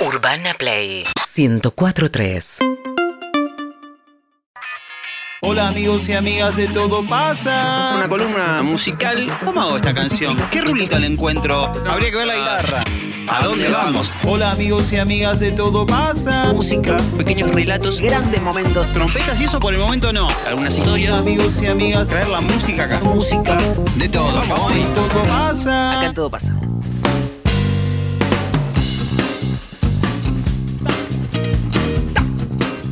Urbana Play 1043. Hola amigos y amigas de Todo Pasa. Una columna musical. ¿Cómo hago esta canción? ¿Qué rulito le encuentro? Habría que ver la guitarra. ¿A dónde vamos? Hola amigos y amigas de Todo Pasa. Música, pequeños relatos, grandes momentos, Trompetas y eso por el momento no. algunas historias. Amigos y amigas Traer la música acá. Música. De todo. Vamos Todo Pasa. Acá en todo pasa.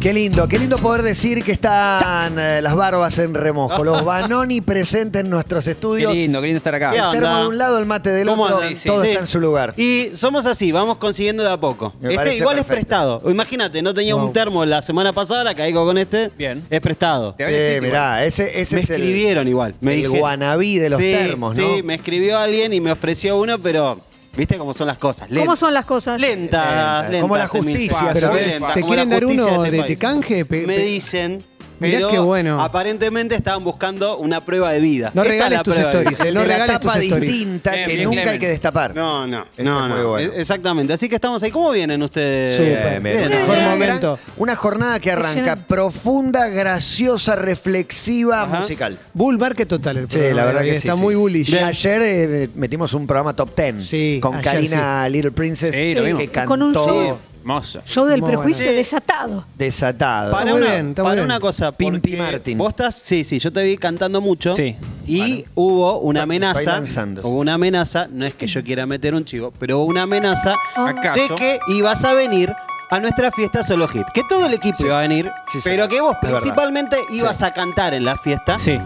Qué lindo, qué lindo poder decir que están eh, las barbas en remojo. Los Banoni presentes en nuestros Qué estudios. lindo, qué lindo estar acá. ¿Qué El termo de un lado, el mate del ¿Cómo otro, andan? Sí, todo sí. está en su lugar. Y somos así, vamos consiguiendo de a poco. Me Este parece igual es perfecto. prestado. Imagínate, no tenía Wow. un termo la semana pasada, la caigo con este. Bien. Es prestado. Te había Eh, escrito mirá, ese, ese Me es el, escribieron igual. Me el dijeron- guanabí de los Sí, termos, ¿no? Sí, me escribió alguien y me ofreció uno, pero viste cómo son las cosas. Lent- ¿Cómo son las cosas? Lentas, Lenta, lentas. como la justicia, pero te- lenta, te quieren dar uno este de- país. de canje, pe- Me dicen. Mirá pero qué bueno. Aparentemente estaban buscando una prueba de vida. No Esta es regales la tus prueba de stories. vida. El No de la regales tus tapa stories. distinta Bien, que bien, nunca hay Clemen. que destapar. No, no, Ese no, bueno. E- Exactamente. Así que estamos ahí. ¿Cómo vienen ustedes? Súper. Bien, bien. Bien, Mejor momento. Una jornada que arranca Impresionante. profunda, graciosa, reflexiva, Ajá. musical. Bull market total el Sí, programa. la verdad que sí, Está sí. muy bullish. Y ayer eh, metimos un programa top 10 Sí, con ayer Karina Little Princess Sí, lo vimos. que cantó Con un show. Hermoso. Show del Muy prejuicio bueno. desatado. desatado. Para, muy una, bien, está muy para bien. una cosa, Pimpi porque Martin. Vos estás, sí, sí, yo te vi cantando mucho. Sí. Y Bueno. hubo una amenaza. lanzando. Hubo una amenaza, no es que yo quiera meter un chivo, pero hubo una amenaza ¿Acaso? de que ibas a venir a nuestra fiesta Solo Hit. Que todo el equipo iba a venir, Sí, sí. pero que vos Es verdad. principalmente ibas Sí. a cantar en la fiesta. Sí.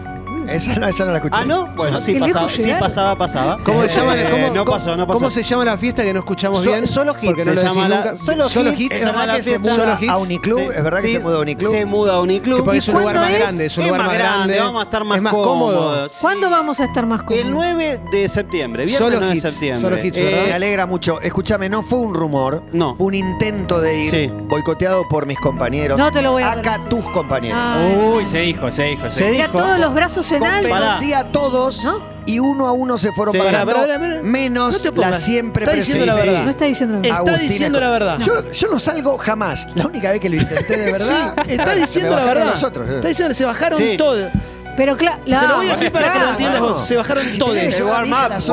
Esa, no, esa no la escuché. Ah, ¿no? Bueno, sí Qué pasaba, lejos sí llegaron. pasaba, pasaba. ¿Cómo, Eh, se llama, cómo, no cómo- pasó, no pasó. ¿Cómo se llama la fiesta que no escuchamos So- bien? Solo Hits Porque no se lo decís llama la- nunca. Solo Solo Hits hits. ¿Es se llama verdad la que se fiesta. muda Solo a hits. Uniclub? Sí. ¿Es verdad que Sí, se muda a Uniclub? Se muda a Uniclub. Que porque ¿Y es un lugar cuándo más es? grande, es un lugar más grande. Vamos a estar más, Es más cómodo. cómodos. ¿Cuándo vamos a estar más cómodos? El 9 de septiembre, viernes Solo 9 de hits, septiembre. solo hits, Eh, ¿verdad? Me alegra mucho. Escúchame, no fue un rumor. No. Fue un intento de ir Sí. boicoteado por mis compañeros. No te lo voy a Acá tus compañeros. Ah. Uy, se dijo, se dijo, se dijo. Mira todos los brazos alto. Convencí a todos ¿No? y uno a uno se fueron Sí. pagando. Pará, pará, pará. Menos No te la siempre Está diciendo la presente. verdad. No está diciendo la verdad. Está Agustina diciendo la verdad. Yo, yo no salgo jamás. La única vez que lo intenté de verdad. Sí, está diciendo la verdad. Los otros. Está diciendo que se bajaron Sí. todos. Pero claro. Te lo voy a decir para que lo entiendas Claro. vos. Se bajaron todos. las incluiremos.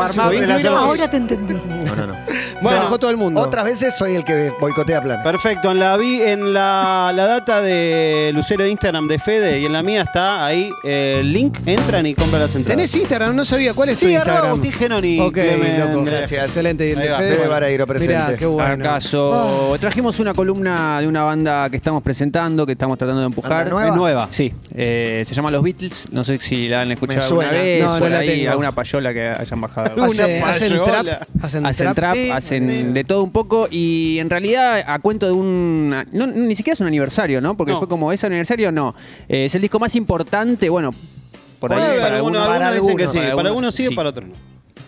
zona. Ahora te entendí. No, no, no. Se bajó todo el mundo. Otras veces soy el que boicotea plan. Perfecto, en la vi en la, la data de Lucero de Instagram de Fede y en la mía está ahí eh, el link, entran y compran las entradas. ¿Tenés Instagram? No sabía. ¿Cuál es tu Sí, arroba Instagram? Agustín Genoni, Ok, Clemen. loco. Gracias. Excelente. Y el Ahí de va. Fede, Fede Vareiro presente. Mirá, qué bueno. ¿Acaso trajimos una columna de una banda que estamos presentando, que estamos tratando de empujar? ¿Banda nueva? Es nueva. Sí, eh, se llama Los Beatles. No sé si la han escuchado Me alguna suena. vez, No, no por la ahí, tengo. alguna payola que hayan bajado. Una Hace- hacen payola. trap. Hacen, Hacen trap, hacen de todo un poco y en realidad a cuento de un... no, ni siquiera es un aniversario, ¿no? Porque No. fue como ese aniversario, no. Eh, es el disco más importante, bueno, por ahí para algunos, algunos. para algunos dicen que algunos. sí, Para para algunos algunos sí, sí. para otros no.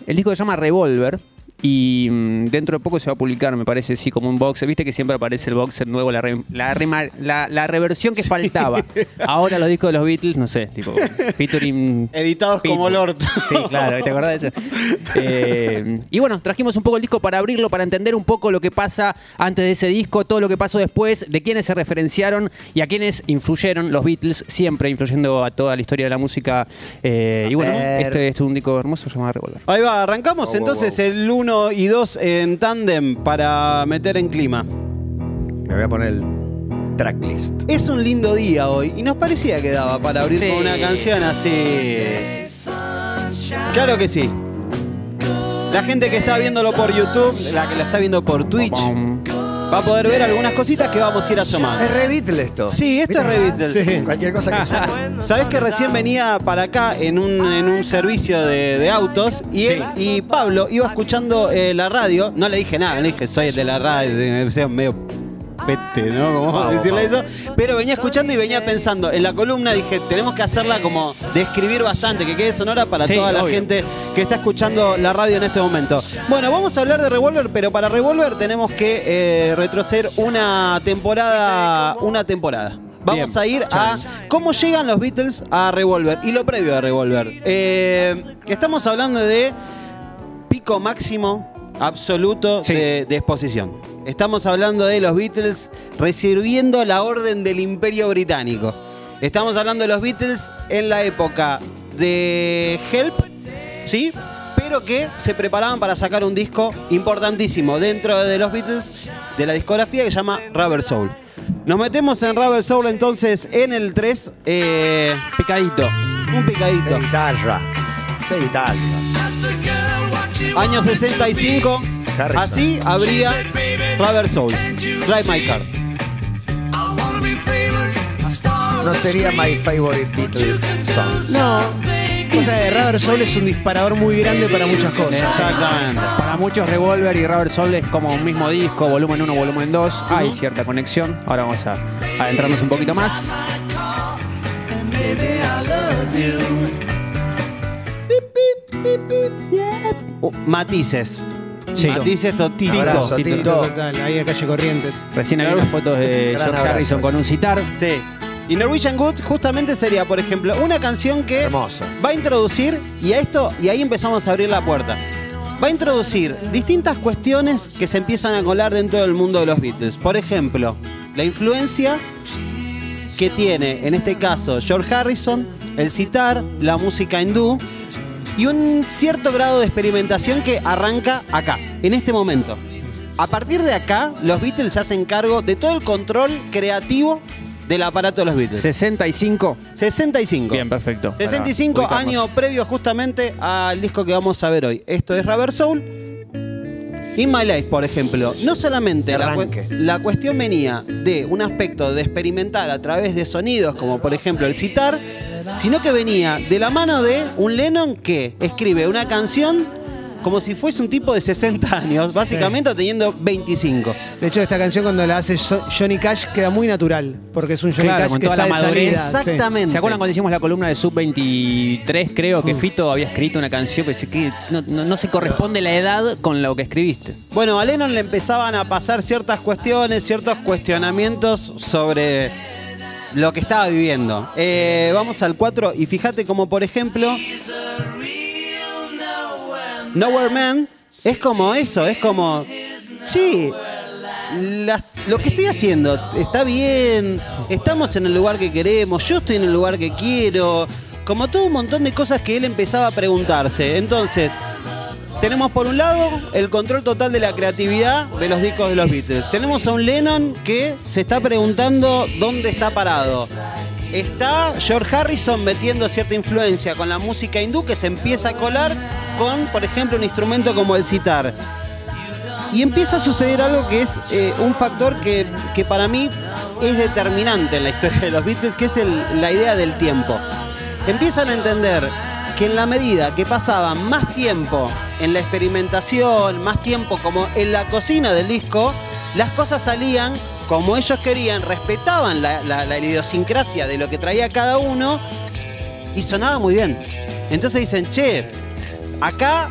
El disco se llama Revolver y mm, dentro de poco se va a publicar, me parece, sí, como un boxer. Viste que siempre aparece el boxer nuevo, la, re- la, rema- la, la reversión que faltaba. Ahora los discos de los Beatles, no sé, tipo, featuring... Editados como Pitbull. Lord. Sí, claro, ¿te acordás de eso? Eh, y bueno, trajimos un poco el disco para abrirlo, para entender un poco lo que pasa antes de ese disco, todo lo que pasó después, de quiénes se referenciaron y a quiénes influyeron los Beatles, siempre influyendo a toda la historia de la música. Eh, y bueno, este, este es un disco hermoso llamado Revolver. Ahí va, arrancamos wow, entonces wow. el 1 y 2 en tándem para meter en clima. Me voy a poner el tracklist. Es un lindo día hoy y nos parecía que daba para abrir Sí. con una canción así. Claro que sí. La gente que está viéndolo por YouTube, la que lo está viendo por Twitch, va a poder ver algunas cositas que vamos a ir asomando. Es re esto. Sí, esto es re. Sí. Cualquier cosa que suene. Sabés que recién venía para acá en un, en un servicio de, de autos y, él, y Pablo iba escuchando eh, la radio. No le dije nada, le dije soy el de la radio, medio pete, ¿no? Como Vamos, decirle vamos. eso. Pero venía escuchando y venía pensando en la columna. Dije, tenemos que hacerla como describir bastante, que quede sonora para Sí, toda la obvio. gente que está escuchando la radio en este momento. Bueno, vamos a hablar de Revolver, pero para Revolver tenemos que eh, retroceder una temporada. Una temporada. Vamos Bien. a ir a cómo llegan los Beatles a Revolver y lo previo a Revolver. Eh, estamos hablando de pico máximo absoluto Sí. de, de exposición. Estamos hablando de los Beatles recibiendo la orden del Imperio Británico. Estamos hablando de los Beatles en la época de Help, ¿sí? Pero que se preparaban para sacar un disco importantísimo dentro de los Beatles, de la discografía que se llama Rubber Soul. Nos metemos en Rubber Soul entonces en el 3, eh, Picadito. un picadito. De guitarra. De guitarra. Año 65, Harrison. así habría Rubber Soul, Drive My Car. No sería my favorite Beatles song. No. Cosa de Rubber Soul es un disparador muy grande para muchas cosas. Exactamente. Para muchos Revolver y Rubber Soul es como un mismo disco, volumen 1, volumen 2. Hay cierta conexión. Ahora vamos a adentrarnos un poquito más. Uh, matices. Sí. Matices totito. Abrazo, Tito. Tito. Total, ahí a calle Corrientes. Recién había unas fotos de Gran George abrazo. Harrison con un citar. Sí. Y Norwegian Good justamente sería, por ejemplo, una canción que Hermosa. va a introducir, y a esto, y ahí empezamos a abrir la puerta. Va a introducir distintas cuestiones que se empiezan a colar dentro del mundo de los Beatles. Por ejemplo, la influencia que tiene, en este caso, George Harrison, el citar, la música hindú y un cierto grado de experimentación que arranca acá, en este momento. A partir de acá, los Beatles se hacen cargo de todo el control creativo del aparato de los Beatles. 65. 65. Bien, perfecto. 65 Para años previo justamente al disco que vamos a ver hoy. Esto es Rubber Soul. In My Life, por ejemplo, no solamente la, cu- la cuestión venía de un aspecto de experimentar a través de sonidos, como por ejemplo el citar, sino que venía de la mano de un Lennon que escribe una canción como si fuese un tipo de 60 años, básicamente teniendo 25. De hecho, esta canción cuando la hace Jo- Johnny Cash queda muy natural, porque es un Johnny Claro, Cash con que toda está la de madurez. salida. sí. Exactamente. ¿Se acuerdan cuando hicimos la columna de Sub 23? Creo Mm. que Fito había escrito una canción que, se- que no, no- no se corresponde la edad con lo que escribiste. Bueno, a Lennon le empezaban a pasar ciertas cuestiones, ciertos cuestionamientos sobre lo que estaba viviendo. Eh, vamos al 4 y fíjate como por ejemplo Nowhere Man es como eso, es como, sí, lo que estoy haciendo está bien, estamos en el lugar que queremos, yo estoy en el lugar que quiero, como todo un montón de cosas que él empezaba a preguntarse. Entonces, tenemos por un lado el control total de la creatividad de los discos de los Beatles. Tenemos a un Lennon que se está preguntando dónde está parado. Está George Harrison metiendo cierta influencia con la música hindú que se empieza a colar con, por ejemplo, un instrumento como el sitar. Y empieza a suceder algo que es eh, un factor que, que para mí es determinante en la historia de los Beatles, que es la idea del tiempo. Empiezan a entender que en la medida que pasaban más tiempo en la experimentación, más tiempo como en la cocina del disco, las cosas salían como ellos querían, respetaban la, la- la idiosincrasia de lo que traía cada uno y sonaba muy bien. Entonces dicen, che, acá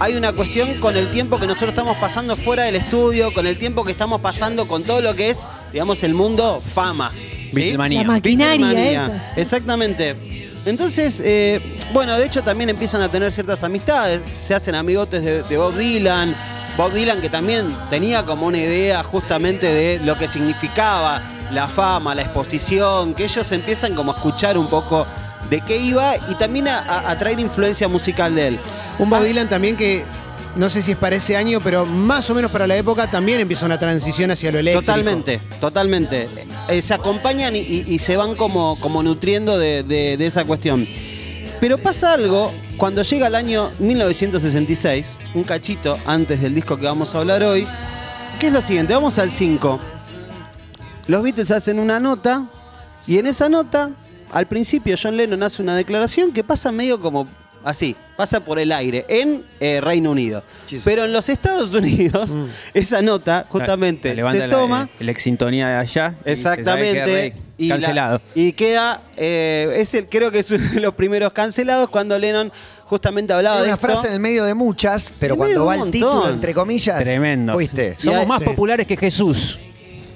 hay una cuestión con el tiempo que nosotros estamos pasando fuera del estudio, con el tiempo que estamos pasando con todo lo que es, digamos, el mundo fama. ¿sí? La maquinaria Beatlemania. esa. Exactamente. Entonces, eh, bueno, de hecho también empiezan a tener ciertas amistades, se hacen amigotes de, de Bob Dylan, Bob Dylan que también tenía como una idea justamente de lo que significaba la fama, la exposición, que ellos empiezan como a escuchar un poco de qué iba y también a, traer influencia musical de él. Un Bob Dylan también que no sé si es para ese año, pero más o menos para la época también empieza una transición hacia lo eléctrico. Totalmente, totalmente. Eh, se acompañan y, y- y se van como, como nutriendo de, de- de esa cuestión. Pero pasa algo cuando llega el año 1966, un cachito antes del disco que vamos a hablar hoy, que es lo siguiente, vamos al 5. Los Beatles hacen una nota y en esa nota, al principio John Lennon hace una declaración que pasa medio como así, pasa por el aire, en eh, Reino Unido. Pero en los Estados Unidos, esa nota justamente La se toma... La, ex sintonía de allá. y Exactamente. la- cancelado. y queda, eh, es el, creo que es uno de los primeros cancelados cuando Lennon justamente hablaba Hay de una esto. frase en el medio de muchas, pero En cuando va el título, entre comillas, Tremendo. fuiste. Somos Y más populares que Jesús.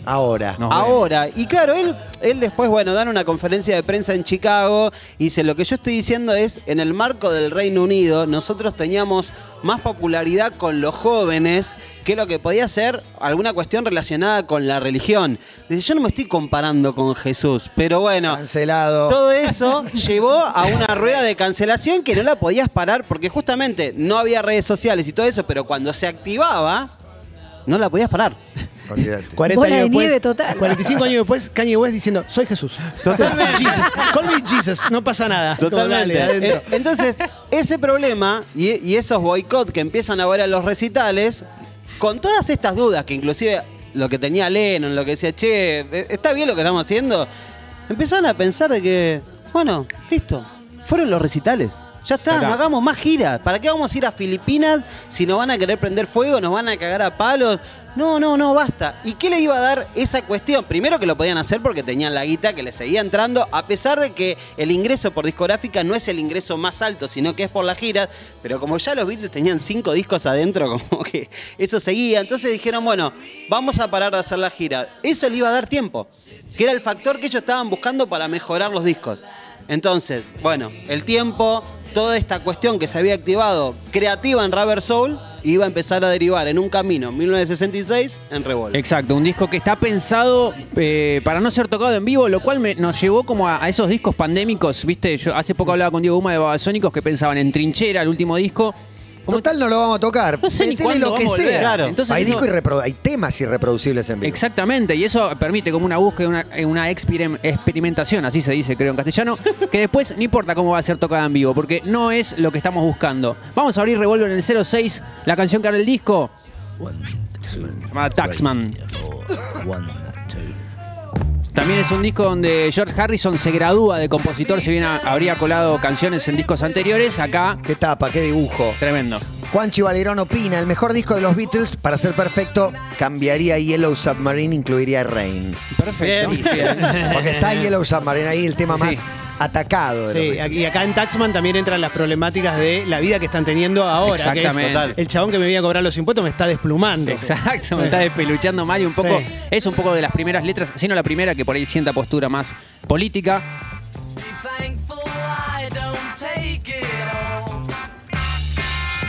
Ahora. Nos vemos. Ahora, y claro, él, él después, bueno, dan una conferencia de prensa en Chicago y dice, lo que yo estoy diciendo es, en el marco del Reino Unido, nosotros teníamos más popularidad con los jóvenes que lo que podía ser alguna cuestión relacionada con la religión. Dice, yo no me estoy comparando con Jesús, pero bueno, Cancelado. todo eso llevó a una rueda de cancelación que no la podías parar porque justamente no había redes sociales y todo eso, pero cuando se activaba, no la podías parar. Olvídate. 40 Bola de años después, nieve total. 45 años después, Kanye West diciendo, soy Jesús. Totalmente. Jesus. Call me Jesus. No pasa nada. Totalmente. Dale. Eh, Entonces, ese problema y, y esos boicot que empiezan ahora en los recitales, con todas estas dudas, que inclusive lo que tenía Lennon, lo que decía, che, eh, ¿está bien lo que estamos haciendo? Empezaron a pensar de que, bueno, listo, fueron los recitales. Ya está, Acá. no hagamos más giras. ¿Para qué vamos a ir a Filipinas si nos van a querer prender fuego, nos van a cagar a palos? No, no, no, basta. ¿Y qué le iba a dar esa cuestión? Primero que lo podían hacer porque tenían la guita que le seguía entrando, a pesar de que el ingreso por discográfica no es el ingreso más alto, sino que es por las giras. Pero como ya los Beatles tenían cinco discos adentro, como que eso seguía. Entonces dijeron, bueno, vamos a parar de hacer la gira. Eso le iba a dar tiempo, que era el factor que ellos estaban buscando para mejorar los discos. Entonces, bueno, el tiempo, toda esta cuestión que se había activado creativa en Rubber Soul iba a empezar a derivar en un camino, 1966, en Revolver. Exacto, un disco que está pensado eh, para no ser tocado en vivo, lo cual me- nos llevó como a, a esos discos pandémicos, ¿viste? Yo hace poco hablaba con Diego Guma de Babasónicos que pensaban en Trinchera, el último disco. Como- Total no lo vamos a tocar. No sé ni Metele cuándo lo que vamos a volver. sea. Claro. Entonces hay, eso- disco irreprodu- hay temas irreproducibles en vivo. Exactamente, y eso permite como una búsqueda, una, una experim- experimentación, así se dice creo en castellano, que después no importa cómo va a ser tocada en vivo, porque no es lo que estamos buscando. Vamos a abrir Revolver en el 06, la canción que abre el disco, llamada Taxman. También es un disco donde George Harrison se gradúa de compositor, si bien a- habría colado canciones en discos anteriores, acá Qué tapa, qué dibujo. tremendo. Juanchi Valerón opina, el mejor disco de los Beatles, para ser perfecto, cambiaría Yellow Submarine, incluiría Rain. Perfecto. Bien. Porque está Yellow Submarine ahí, el tema Sí. Atacado. Sí, y acá en Taxman también entran las problemáticas de la vida que están teniendo ahora. que es, Exactamente. el chabón que me viene a cobrar los impuestos me está desplumando. Exacto, Sí. me está despeluchando mal y un poco. Sí. Es un poco de las primeras letras, sino la primera que por ahí sienta postura más política.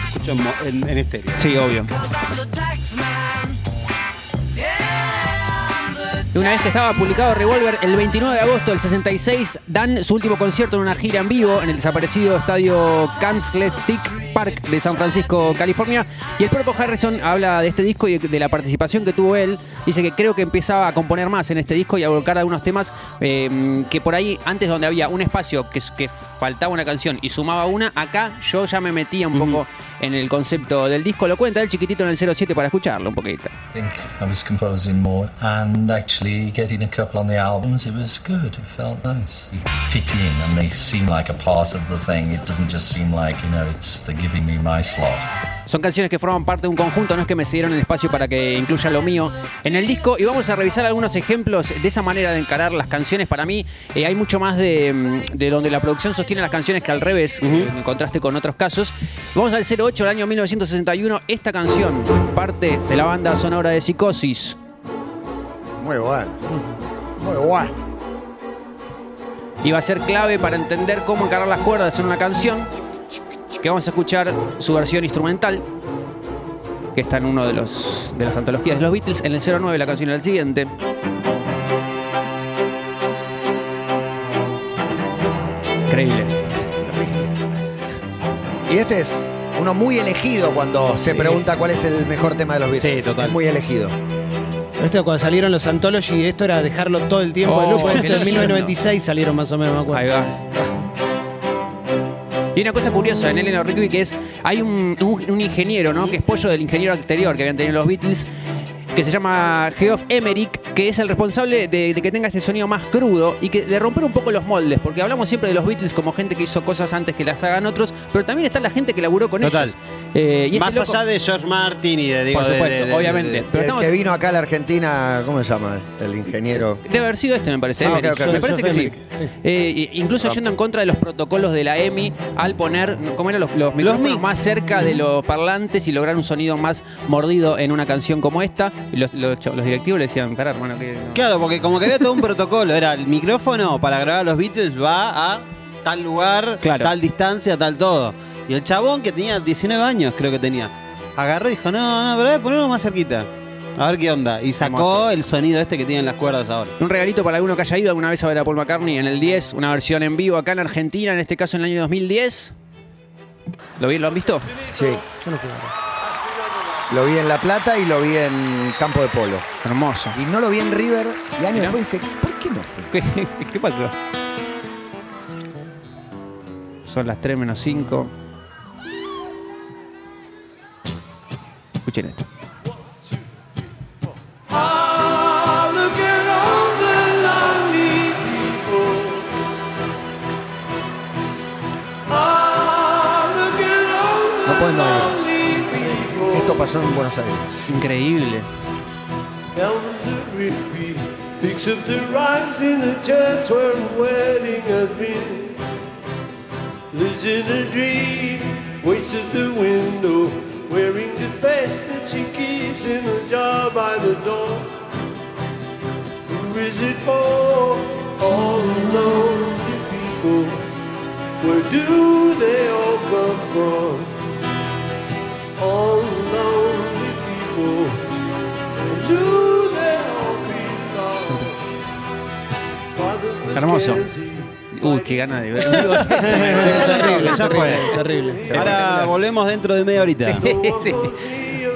Escucho en, en- en estéreo. Sí, obvio. Una vez que estaba publicado Revolver, el 29 de agosto del 66 dan su último concierto en una gira en vivo en el desaparecido estadio Candlestick Park de San Francisco, California. Y el propio Harrison habla de este disco y de la participación que tuvo él. Dice que creo que empezaba a componer más en este disco y a volcar algunos temas eh, que por ahí, antes donde había un espacio que, que faltaba una canción y sumaba una, acá yo ya me metía un poco en el concepto del disco. Lo cuenta el chiquitito en el 07 para escucharlo un poquito. I was composing more and actually getting a couple on the albums. It was good. It felt nice. You fit in and they seem like a part of the thing. It doesn't just seem like, you know, it's they're giving me my slot. Son canciones que forman parte de un conjunto, no es que me cedieron el espacio para que incluya lo mío en el disco. Y vamos a revisar algunos ejemplos de esa manera de encarar las canciones. Para mí eh, hay mucho más de, mm, de donde la producción sostiene las canciones que al revés, eh, en contraste con otros casos. Vamos al 08, el año 1961. Esta canción, parte de la banda sonora de Psicosis. Muy bueno. Muy bueno. y va a ser clave para entender cómo encarar las cuerdas en una canción. Que vamos a escuchar su versión instrumental, que está en uno de los de las antologías de los Beatles. En el 09 la canción es el siguiente. Increíble. Y este es uno muy elegido cuando se Sí. pregunta cuál es el mejor tema de los Beatles. Sí, total. Es muy elegido. Esto cuando salieron los Anthology, esto era dejarlo todo el tiempo Oh, en loop. Esto en lindo. 1996 salieron más o menos, me acuerdo. Ahí va. Y una cosa curiosa en Eleanor Rigby que es, hay un, un- un ingeniero, ¿no? Que es pollo del ingeniero anterior que habían tenido los Beatles, que se llama Geoff Emerick, que es el responsable de, de que tenga este sonido más crudo y que de romper un poco los moldes, porque hablamos siempre de los Beatles como gente que hizo cosas antes que las hagan otros, pero también está la gente que laburó con Total. ellos. Eh, y este Más loco- allá de George Martin y de... digo, Por supuesto, de- de- obviamente. de- Pero el estamos- que vino acá a la Argentina, ¿cómo se llama? El ingeniero. Debe haber sido este, me parece. Ah, Emmerich. ok, ok. Me parece que sí. Eh, incluso yendo en contra de los protocolos de la EMI al poner, ¿cómo eran los, los micrófonos mic. más cerca de los parlantes y lograr un sonido más mordido en una canción como esta. Y los, los, directivos le decían, pará, hermano, que. no". Claro, porque como que había todo un protocolo. Era el micrófono para grabar a los Beatles va a tal lugar, Claro. tal distancia, tal todo. Y el chabón que tenía 19 años, creo que tenía, agarró y dijo, no, no, pero ponerlo más cerquita. A ver qué onda. Y sacó Hermoso. el sonido este que tienen las cuerdas ahora. Un regalito para alguno que haya ido alguna vez a ver a Paul McCartney en el 10, una versión en vivo acá en Argentina, en este caso en el año 2010. ¿Lo, vi- ¿Lo han visto? Sí. Yo no fui a ver. Lo vi en La Plata y lo vi en Campo de Polo. Hermoso. Y no lo vi en River. Y años Mirá. después dije, ¿por qué no fui? ¿Qué, qué pasó? Son las 3 menos 5. Escuchen esto. Wedding has been. Lives in a dream, waits at the window, wearing the face that she keeps in a jar by the door. Who is it for? Oh, all the lonely people. Where do they all come from? All Hermoso. Uy, qué gana de ver. terrible, ya fue. Terrible. Ahora volvemos dentro de media horita. Sí, sí.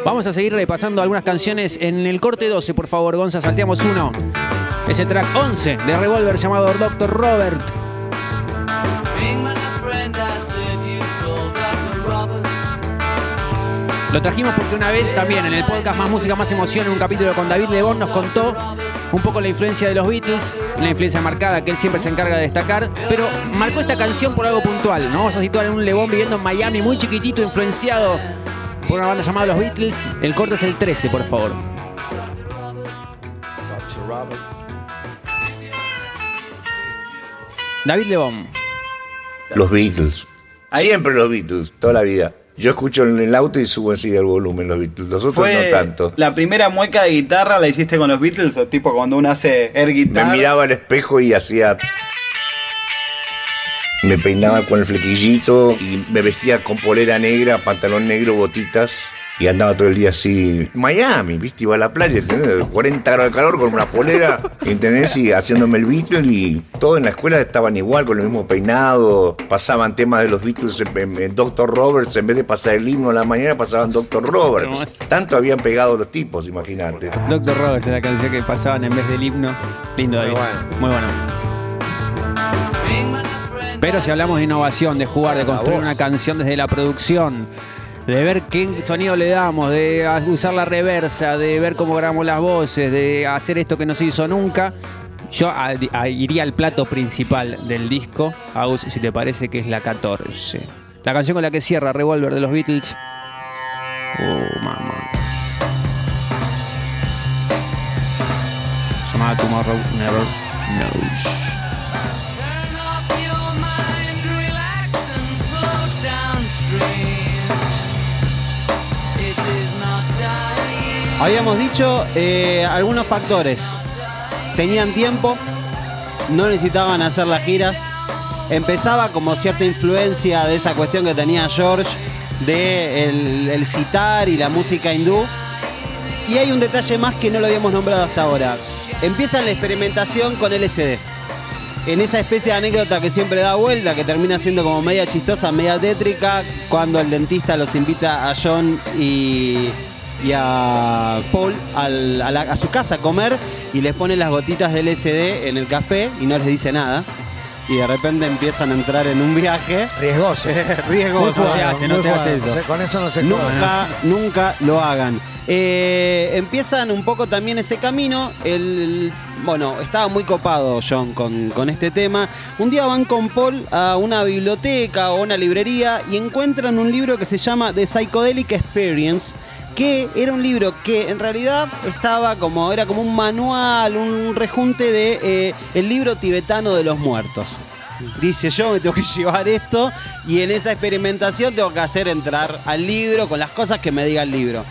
Vamos a seguir repasando algunas canciones en el corte 12, por favor, Gonza, salteamos uno. Ese track 11 de Revolver llamado Dr. Robert. Lo trajimos porque una vez también en el podcast Más Música, Más Emoción, en un capítulo con David Lebón, nos contó un poco la influencia de los Beatles, una influencia marcada que él siempre se encarga de destacar, pero marcó esta canción por algo puntual. Nos vamos a situar en un Lebón viviendo en Miami, muy chiquitito, influenciado por una banda llamada Los Beatles. El corte es el 13, por favor. David Lebón. Los Beatles. Siempre los Beatles, toda la vida. Yo escucho en el auto y subo así el volumen los Beatles. Los otros Fue no tanto. La primera mueca de guitarra la hiciste con los Beatles, tipo cuando uno hace air Me guitar. miraba al espejo y hacía. Me peinaba con el flequillito y me vestía con polera negra, pantalón negro, botitas. Y andaba todo el día así. Miami, ¿viste? Iba a la playa, ¿entendés? 40 grados de calor con una polera, ¿entendés? Y haciéndome el Beatle y todo en la escuela estaban igual, con el mismo peinado. Pasaban temas de los Beatles en, en Dr. Roberts, en vez de pasar el himno a la mañana, pasaban Dr. Roberts. Tanto habían pegado los tipos, imagínate. Doctor Robert es la canción que pasaban en vez del himno. Lindo, David. Muy bueno. Pero si hablamos de innovación, de jugar, de construir una canción desde la producción, de ver qué sonido le damos, de usar la reversa, de ver cómo grabamos las voces, de hacer esto que no se hizo nunca, yo iría al plato principal del disco, Agus, si te parece que es la 14. La canción con la que cierra Revolver de los Beatles. Oh, mamá. Llamada Tomorrow Never Knows. Habíamos dicho eh, algunos factores. Tenían tiempo, no necesitaban hacer las giras. Empezaba como cierta influencia de esa cuestión que tenía George de el, el citar y la música hindú. Y hay un detalle más que no lo habíamos nombrado hasta ahora. Empieza la experimentación con LSD. En esa especie de anécdota que siempre da vuelta, que termina siendo como media chistosa, media tétrica, cuando el dentista los invita a John y, y a Paul al- a, la- a su casa a comer y les pone las gotitas de LSD en el café y no les dice nada. Y de repente empiezan a entrar en un viaje. Riesgoso. Riesgoso. Con eso no se juega, Nunca, nunca lo hagan. Eh, empiezan un poco también ese camino. El, bueno, estaba muy copado John con, con este tema. Un día van con Paul a una biblioteca o una librería y encuentran un libro que se llama The Psychedelic Experience que era un libro que en realidad estaba como era como un manual, un rejunte de eh, el libro tibetano de los muertos. Dice yo me tengo que llevar esto y en esa experimentación tengo que hacer entrar al libro con las cosas que me diga el libro.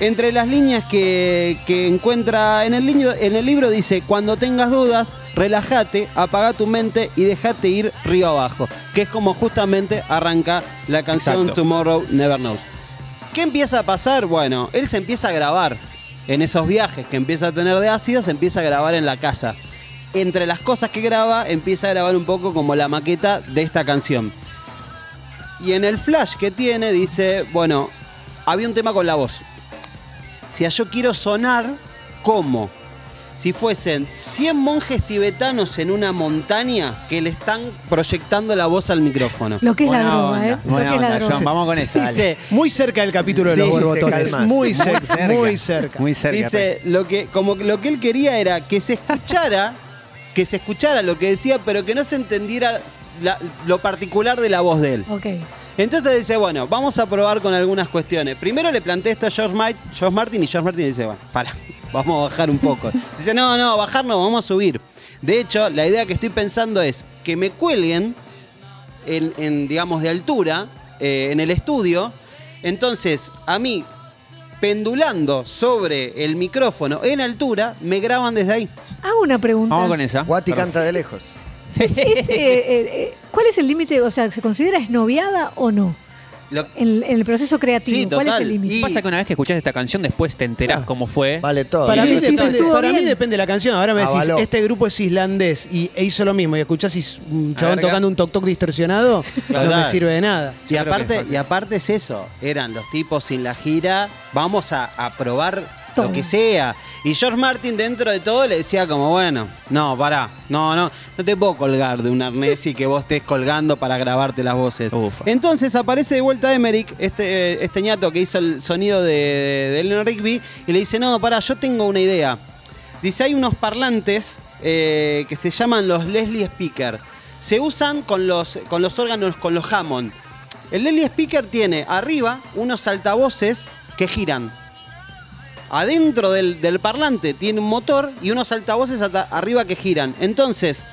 entre las líneas que, que encuentra en el, libro, en el libro dice, cuando tengas dudas, relájate, apaga tu mente y déjate ir río abajo, que es como justamente arranca la canción Exacto. Tomorrow Never Knows. ¿Qué empieza a pasar? Bueno, él se empieza a grabar en esos viajes que empieza a tener de ácido, se empieza a grabar en la casa. Entre las cosas que graba, empieza a grabar un poco como la maqueta de esta canción. Y en el flash que tiene dice, bueno, había un tema con la voz. O sea, yo quiero sonar como si fuesen 100 monjes tibetanos en una montaña que le están proyectando la voz al micrófono. Lo que es la onda. ¿eh? Lo que es la onda, droga. John, vamos con esa. dale. Dice, Muy cerca del capítulo de Sí, los te borbotones. calmas. Muy cerca, muy cerca. Muy cerca. Dice, lo que, como que lo que él quería era que se escuchara, que se escuchara lo que decía, pero que no se entendiera la- lo particular de la voz de él. Ok. Entonces dice, bueno, vamos a probar con algunas cuestiones. Primero le planteé esto a George, Ma- George Martin y George Martin dice, bueno, para, vamos a bajar un poco. Dice, no, no, bajar no, vamos a subir. De hecho, la idea que estoy pensando es que me cuelguen en, en, digamos, de altura eh, en el estudio. Entonces, a mí, pendulando sobre el micrófono en altura, me graban desde ahí. Hago una pregunta. Vamos con esa. Guati canta de lejos. Es- es, eh, eh, ¿Cuál es el límite? O sea, ¿se considera esnoviada o no? Lo- En, en el proceso creativo. Sí, ¿Cuál es el límite? Y- Pasa que una vez que escuchás esta canción, después te enterás cómo fue. Vale todo. Para, mí, depende, estuvo para mí depende de la canción. Ahora me decís, Avaló. este grupo es islandés y e hizo lo mismo y escuchás y un chabón tocando un toc toc distorsionado, no me sirve de nada. Y aparte, y aparte es eso, eran los tipos sin la gira, vamos a, a probar Lo que sea. Y George Martin dentro de todo le decía como, bueno, no, pará, no, no, no te puedo colgar de un arnés y que vos estés colgando para grabarte las voces. Ufa. Entonces aparece de vuelta Emmerich, este, este ñato que hizo el sonido de, de Eleanor Rigby, y le dice, no, pará, yo tengo una idea. Dice, hay unos parlantes eh, que se llaman los Leslie Speaker. Se usan con los, con los órganos, con los Hammond. El Leslie Speaker tiene arriba unos altavoces que giran. Adentro del, parlante tiene un motor y unos altavoces arriba que giran. Entonces,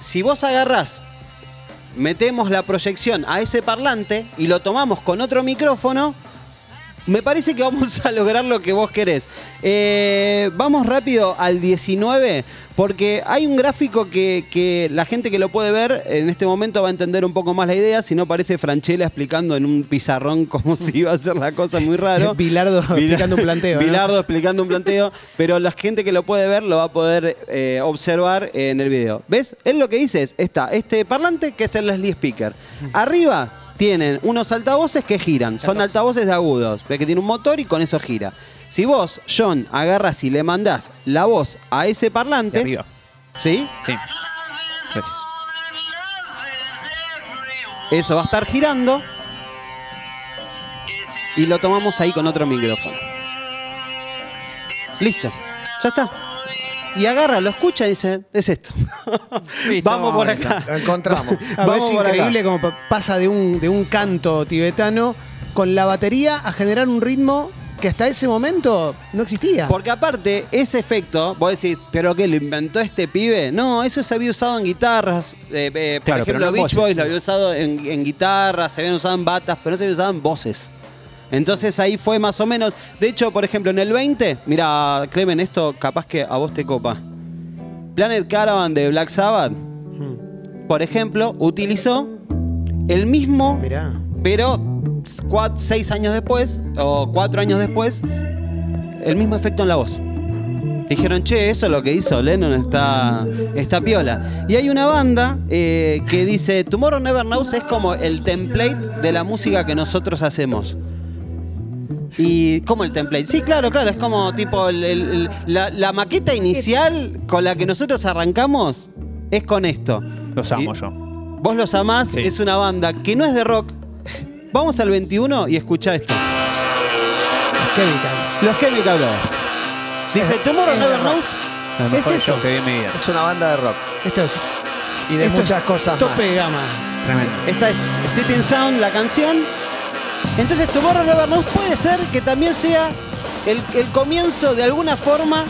si vos agarrás, metemos la proyección a ese parlante y lo tomamos con otro micrófono, me parece que vamos a lograr lo que vos querés. Eh, vamos rápido al 19, porque hay un gráfico que, que la gente que lo puede ver en este momento va a entender un poco más la idea, si no parece Franchella explicando en un pizarrón como si iba a ser la cosa muy raro. Bilardo explicando un planteo. ¿no? Bilardo explicando un planteo, pero la gente que lo puede ver lo va a poder eh, observar en el video. ¿Ves? Él lo que dice es, está este parlante que es el Leslie Speaker. Arriba tienen unos altavoces que giran, son altavoces de agudos, ve que tiene un motor y con eso gira. Si vos, John, agarras y le mandás la voz a ese De parlante, arriba. ¿sí? Sí. Gracias. Eso va a estar girando y lo tomamos ahí con otro micrófono. Listo, ya está. Y agarra, lo escucha y dice, es esto. Listo, Vamos por acá. Lo encontramos. A ver, es increíble cómo pa- pasa de un, de un canto tibetano con la batería a generar un ritmo que hasta ese momento no existía. Porque aparte, ese efecto, vos decís, ¿pero qué? ¿Lo inventó este pibe? No, eso se había usado en guitarras. eh, eh, por Claro, ejemplo, no Beach voces, Boys sí. lo había usado en, en guitarras, se habían usado en batas, pero no se había usado en voces. Entonces ahí fue más o menos. De hecho, por ejemplo, en el 20, mira, Clemen, esto capaz que a vos te copa. Planet Caravan de Black Sabbath, por ejemplo, utilizó el mismo Mirá. pero seis años después, o cuatro años después, el mismo efecto en la voz. Dijeron, che, eso es lo que hizo Lennon, está, está piola. Y hay una banda eh, que dice, Tomorrow Never Knows es como el template de la música que nosotros hacemos. ¿Y cómo el template? Sí, claro, claro, es como tipo el- el- el- la, la maqueta inicial con la que nosotros arrancamos es con esto. Los amo Y- yo. Vos los amás, Sí. es una banda que no es de rock. Vamos al 21 y escucha esto. Chemical. Los Chemical Brothers. Dice, Tomorrow Never. Knows. Es eso. que vi en mi vida. Es una banda de rock. Esto es. Y de esto muchas es cosas Tope más. de gama. Tremendo. Esta es Sitting Sound, la canción. Entonces, Tomorrow Never Knows puede ser que también sea el, el comienzo de alguna forma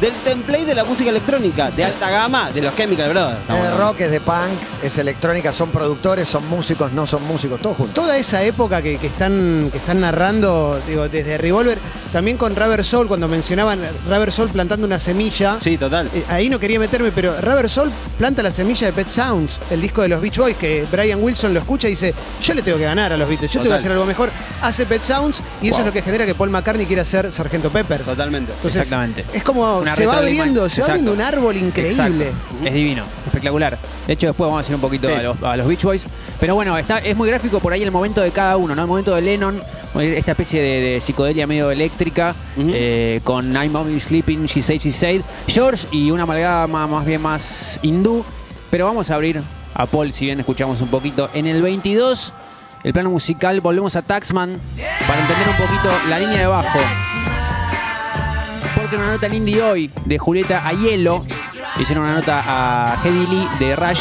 del template de la música electrónica, de alta gama, de los Chemical Brothers. Es Estamos de rock, es de punk, es electrónica, son productores, son músicos, no son músicos, todos juntos. Toda esa época que, que están, que están narrando, digo, desde Revolver, también con Rubber Soul, cuando mencionaban Rubber Soul plantando una semilla. Sí, total. Eh, ahí no quería meterme, pero Rubber Soul planta la semilla de Pet Sounds, el disco de los Beach Boys, que Brian Wilson lo escucha y dice, yo le tengo que ganar a los Beatles, yo tengo que hacer algo mejor. Hace Pet Sounds y eso es lo que genera que Paul McCartney quiera ser Sargento Pepper. Totalmente. Entonces, Exactamente. Es como Una se va abriendo, se va abriendo un árbol increíble. Exacto. Es divino, espectacular. De hecho, después vamos a ir un poquito Sí. a, los, a los Beach Boys. Pero bueno, está, es muy gráfico por ahí el momento de cada uno, ¿no? El momento de Lennon, esta especie de, de psicodelia medio eléctrica, eh, con I'm Only Sleeping, She Said, She Said. George y una amalgama más bien más hindú. Pero vamos a abrir a Paul, si bien escuchamos un poquito. En el 22, el plano musical, volvemos a Taxman para entender un poquito la línea de bajo. Una nota en indie hoy de Julieta Ayelo. Hicieron una nota a Hedy Lee de Rush.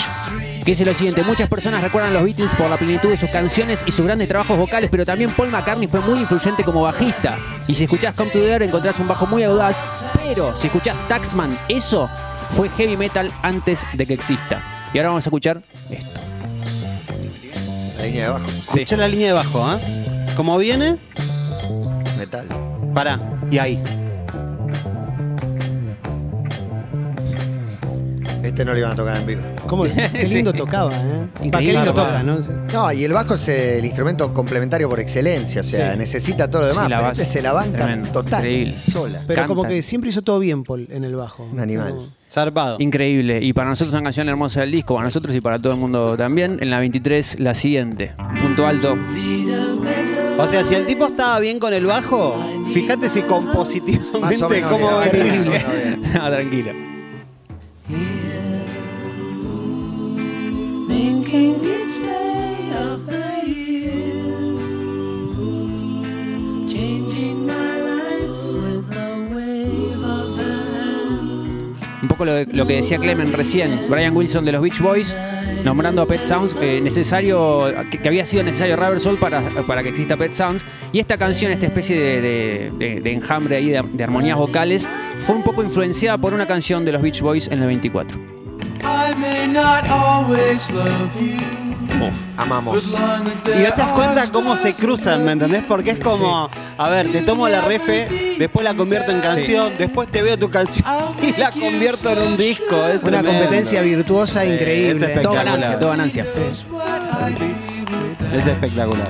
Que dice lo siguiente: Muchas personas recuerdan a los Beatles por la plenitud de sus canciones y sus grandes trabajos vocales, pero también Paul McCartney fue muy influyente como bajista. Y si escuchás Come to the Air encontrás un bajo muy audaz, pero si escuchás Taxman, eso fue heavy metal antes de que exista. Y ahora vamos a escuchar esto. La línea de abajo, Escuchá la línea de bajo, ¿eh? Como viene, metal. pará. Y ahí. Este no lo iban a tocar en vivo. ¿Cómo? Qué lindo tocaba, ¿eh? Pa, Qué lindo toca, ¿no? No, y el bajo es el instrumento complementario por excelencia, o sea, Sí. necesita todo lo demás, Sí, la pero base. este se la banca Tremendo. total, Increíble. sola. Pero como Canta. que siempre hizo todo bien, Paul, en el bajo. Un animal. Como- Zarpado. Increíble. Y para nosotros una canción hermosa del disco, para nosotros y para todo el mundo también. En la 23, la siguiente. Punto alto. O sea, si el tipo estaba bien con el bajo, fíjate si compositivamente Más o menos cómo bien, venía. más o menos bien. no, tranquilo. Lo, que decía Clemen recién, Brian Wilson de los Beach Boys, nombrando a Pet Sounds, eh, necesario, que, había sido necesario Rubber Soul para, para que exista Pet Sounds. Y esta canción, esta especie de, enjambre ahí de, armonías vocales, fue un poco influenciada por una canción de los Beach Boys en el 24. I may not always love you. Amamos. Y no te das cuenta cómo se cruzan, ¿me entendés? Porque es como, a ver, te tomo la refe, después la convierto en canción, después te veo tu canción y la convierto en un disco. Es Una tremendo. competencia virtuosa Sí, increíble. es espectacular. Todo ganancia, todo ganancia. Es espectacular.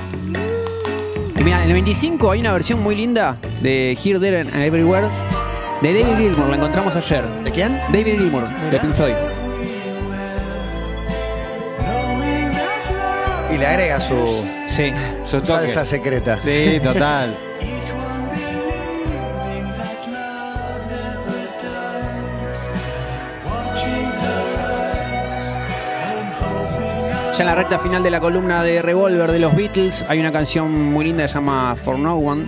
Y mira, en el 25 hay una versión muy linda de Here, There and Everywhere de David Gilmour, la encontramos ayer. ¿De quién? David Gilmour, de Pink Floyd. Le agrega su Sí. Su toque. salsa secreta. Sí, total. Ya en la recta final de la columna de Revolver de los Beatles hay una canción muy linda que se llama For No One.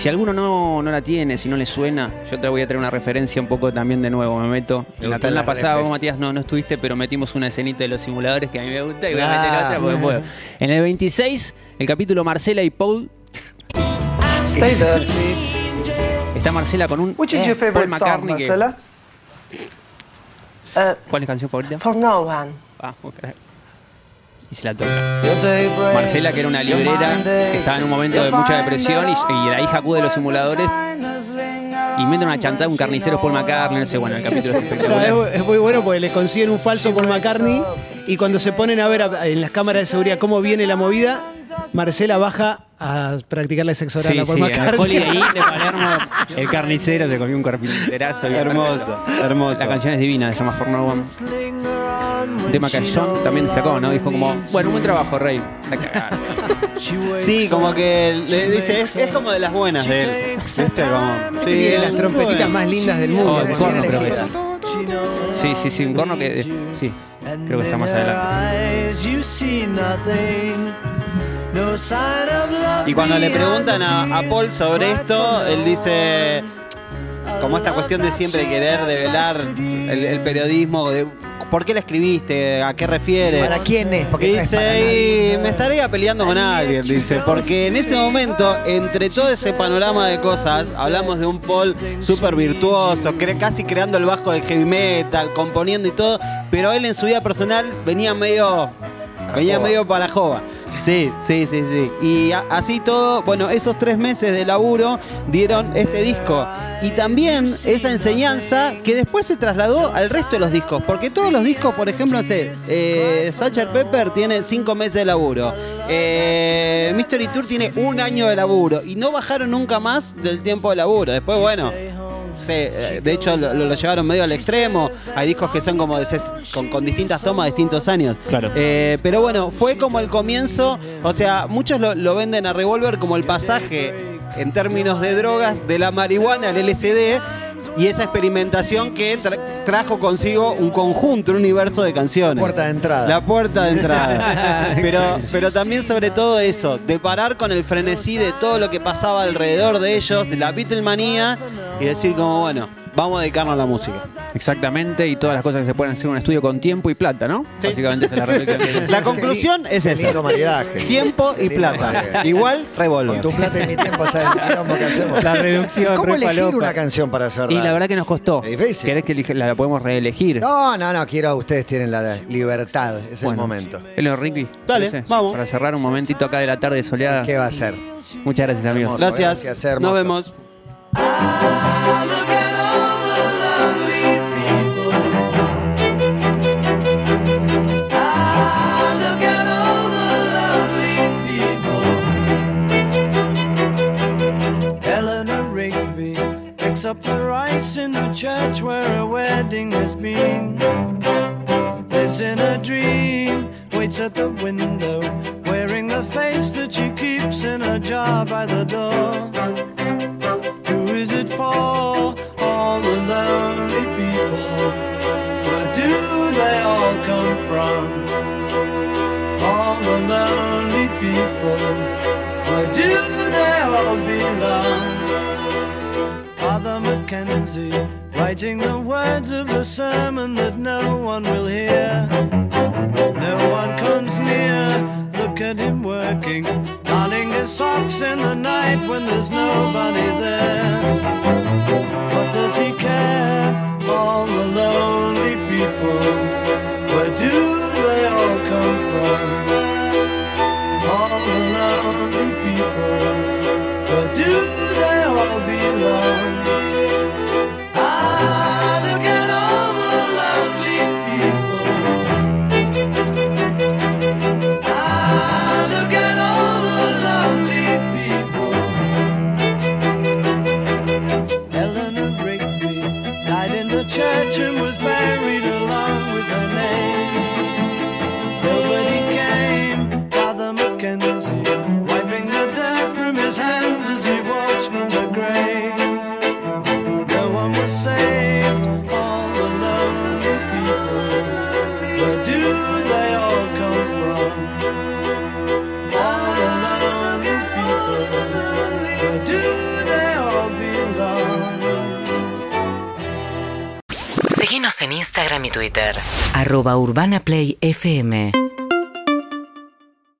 Si alguno no, no la tiene, si no le suena, yo te voy a traer una referencia un poco también de nuevo, me meto. Me En la pasada vos. Matías, no, no estuviste, pero metimos una escenita de los simuladores que a mí me gusta y voy a Ah, meter otra porque puedo. En el 26, el capítulo Marcela y Paul. Stay there, please. Está Marcela con un Which is eh, your Paul song, McCartney que-? Uh, ¿Cuál es la canción favorita? for no one. Ah, ok. Y se la toca. Marcela, que era una librera que estaba en un momento de mucha depresión y, y la hija acude de los simuladores y mete una chantada un carnicero Paul McCartney, no sé, bueno, el capítulo es espectacular. es, es muy bueno porque le consiguen un falso Paul McCartney y cuando se ponen a ver a- en las cámaras de seguridad cómo viene la movida, Marcela baja a practicarle sexo oral Sí, a sí, Paul en el McCartney. Holiday Inn de Palermo, el carnicero se comió un carpinterazo. Hermoso, hermoso. La canción es divina, se llama For No One. Un tema que John también destacó, ¿no? Dijo como, bueno, un buen trabajo, Rey. La cagada. Sí, como que le dice, es, es como de las buenas de él. ¿Viste? Como, sí, Tiene las trompetitas bueno. más lindas del mundo. Oh, un corno, creo que es. Sí, sí, sí, un corno que. Sí, creo que está más adelante. Y cuando le preguntan a, a Paul sobre esto, él dice, como esta cuestión de siempre querer develar el, el periodismo, de por qué la escribiste, a qué refiere. ¿Para quién es? Porque no es para Dice, y me estaría peleando con alguien, dice, porque en ese momento, entre todo ese panorama de cosas, hablamos de un Paul súper virtuoso, cre- casi creando el bajo del heavy metal, componiendo y todo, pero él en su vida personal venía medio, venía medio para joda. Sí, sí, sí, sí. Y así todo, bueno, esos tres meses de laburo dieron este disco. Y también esa enseñanza que después se trasladó al resto de los discos. Porque todos los discos, por ejemplo, no sé, eh, Sacher Pepper tiene cinco meses de laburo. Eh, Mystery Tour tiene un año de laburo. Y no bajaron nunca más del tiempo de laburo. Después, bueno. sí, eh, de hecho lo, lo llevaron medio al extremo. Hay discos que son como de ses- con, con distintas tomas, distintos años. Claro. Eh, pero bueno, fue como el comienzo. O sea, muchos lo, lo venden a Revolver como el pasaje en términos de drogas de la marihuana al LSD. Y esa experimentación que tra- trajo consigo un conjunto, un universo de canciones. Puerta de entrada. La puerta de entrada. pero, pero también sobre todo eso, de parar con el frenesí de todo lo que pasaba alrededor de ellos, de la Beatlemanía, y decir como, bueno, vamos a dedicarnos a la música. Exactamente, y todas las cosas que se pueden hacer en un estudio con tiempo y plata, ¿no? Básicamente esa es la reflexión. La conclusión es Qué esa. Tiempo Qué y plata. Igual, revolver. Con tu plata y mi tiempo, ¿sabes quilombo que hacemos? La reducción, ¿Cómo elegir una canción para hacer Y la verdad que nos costó. Es difícil. ¿Querés que la podemos reelegir? No, no, no, quiero, ustedes tienen la libertad, es el momento. Elio Ricky. Dale, vamos. Para cerrar un momentito acá de la tarde soleada. ¿Qué va a hacer? Muchas gracias, amigos. Hermoso, Gracias. Nos vemos. Church where FM.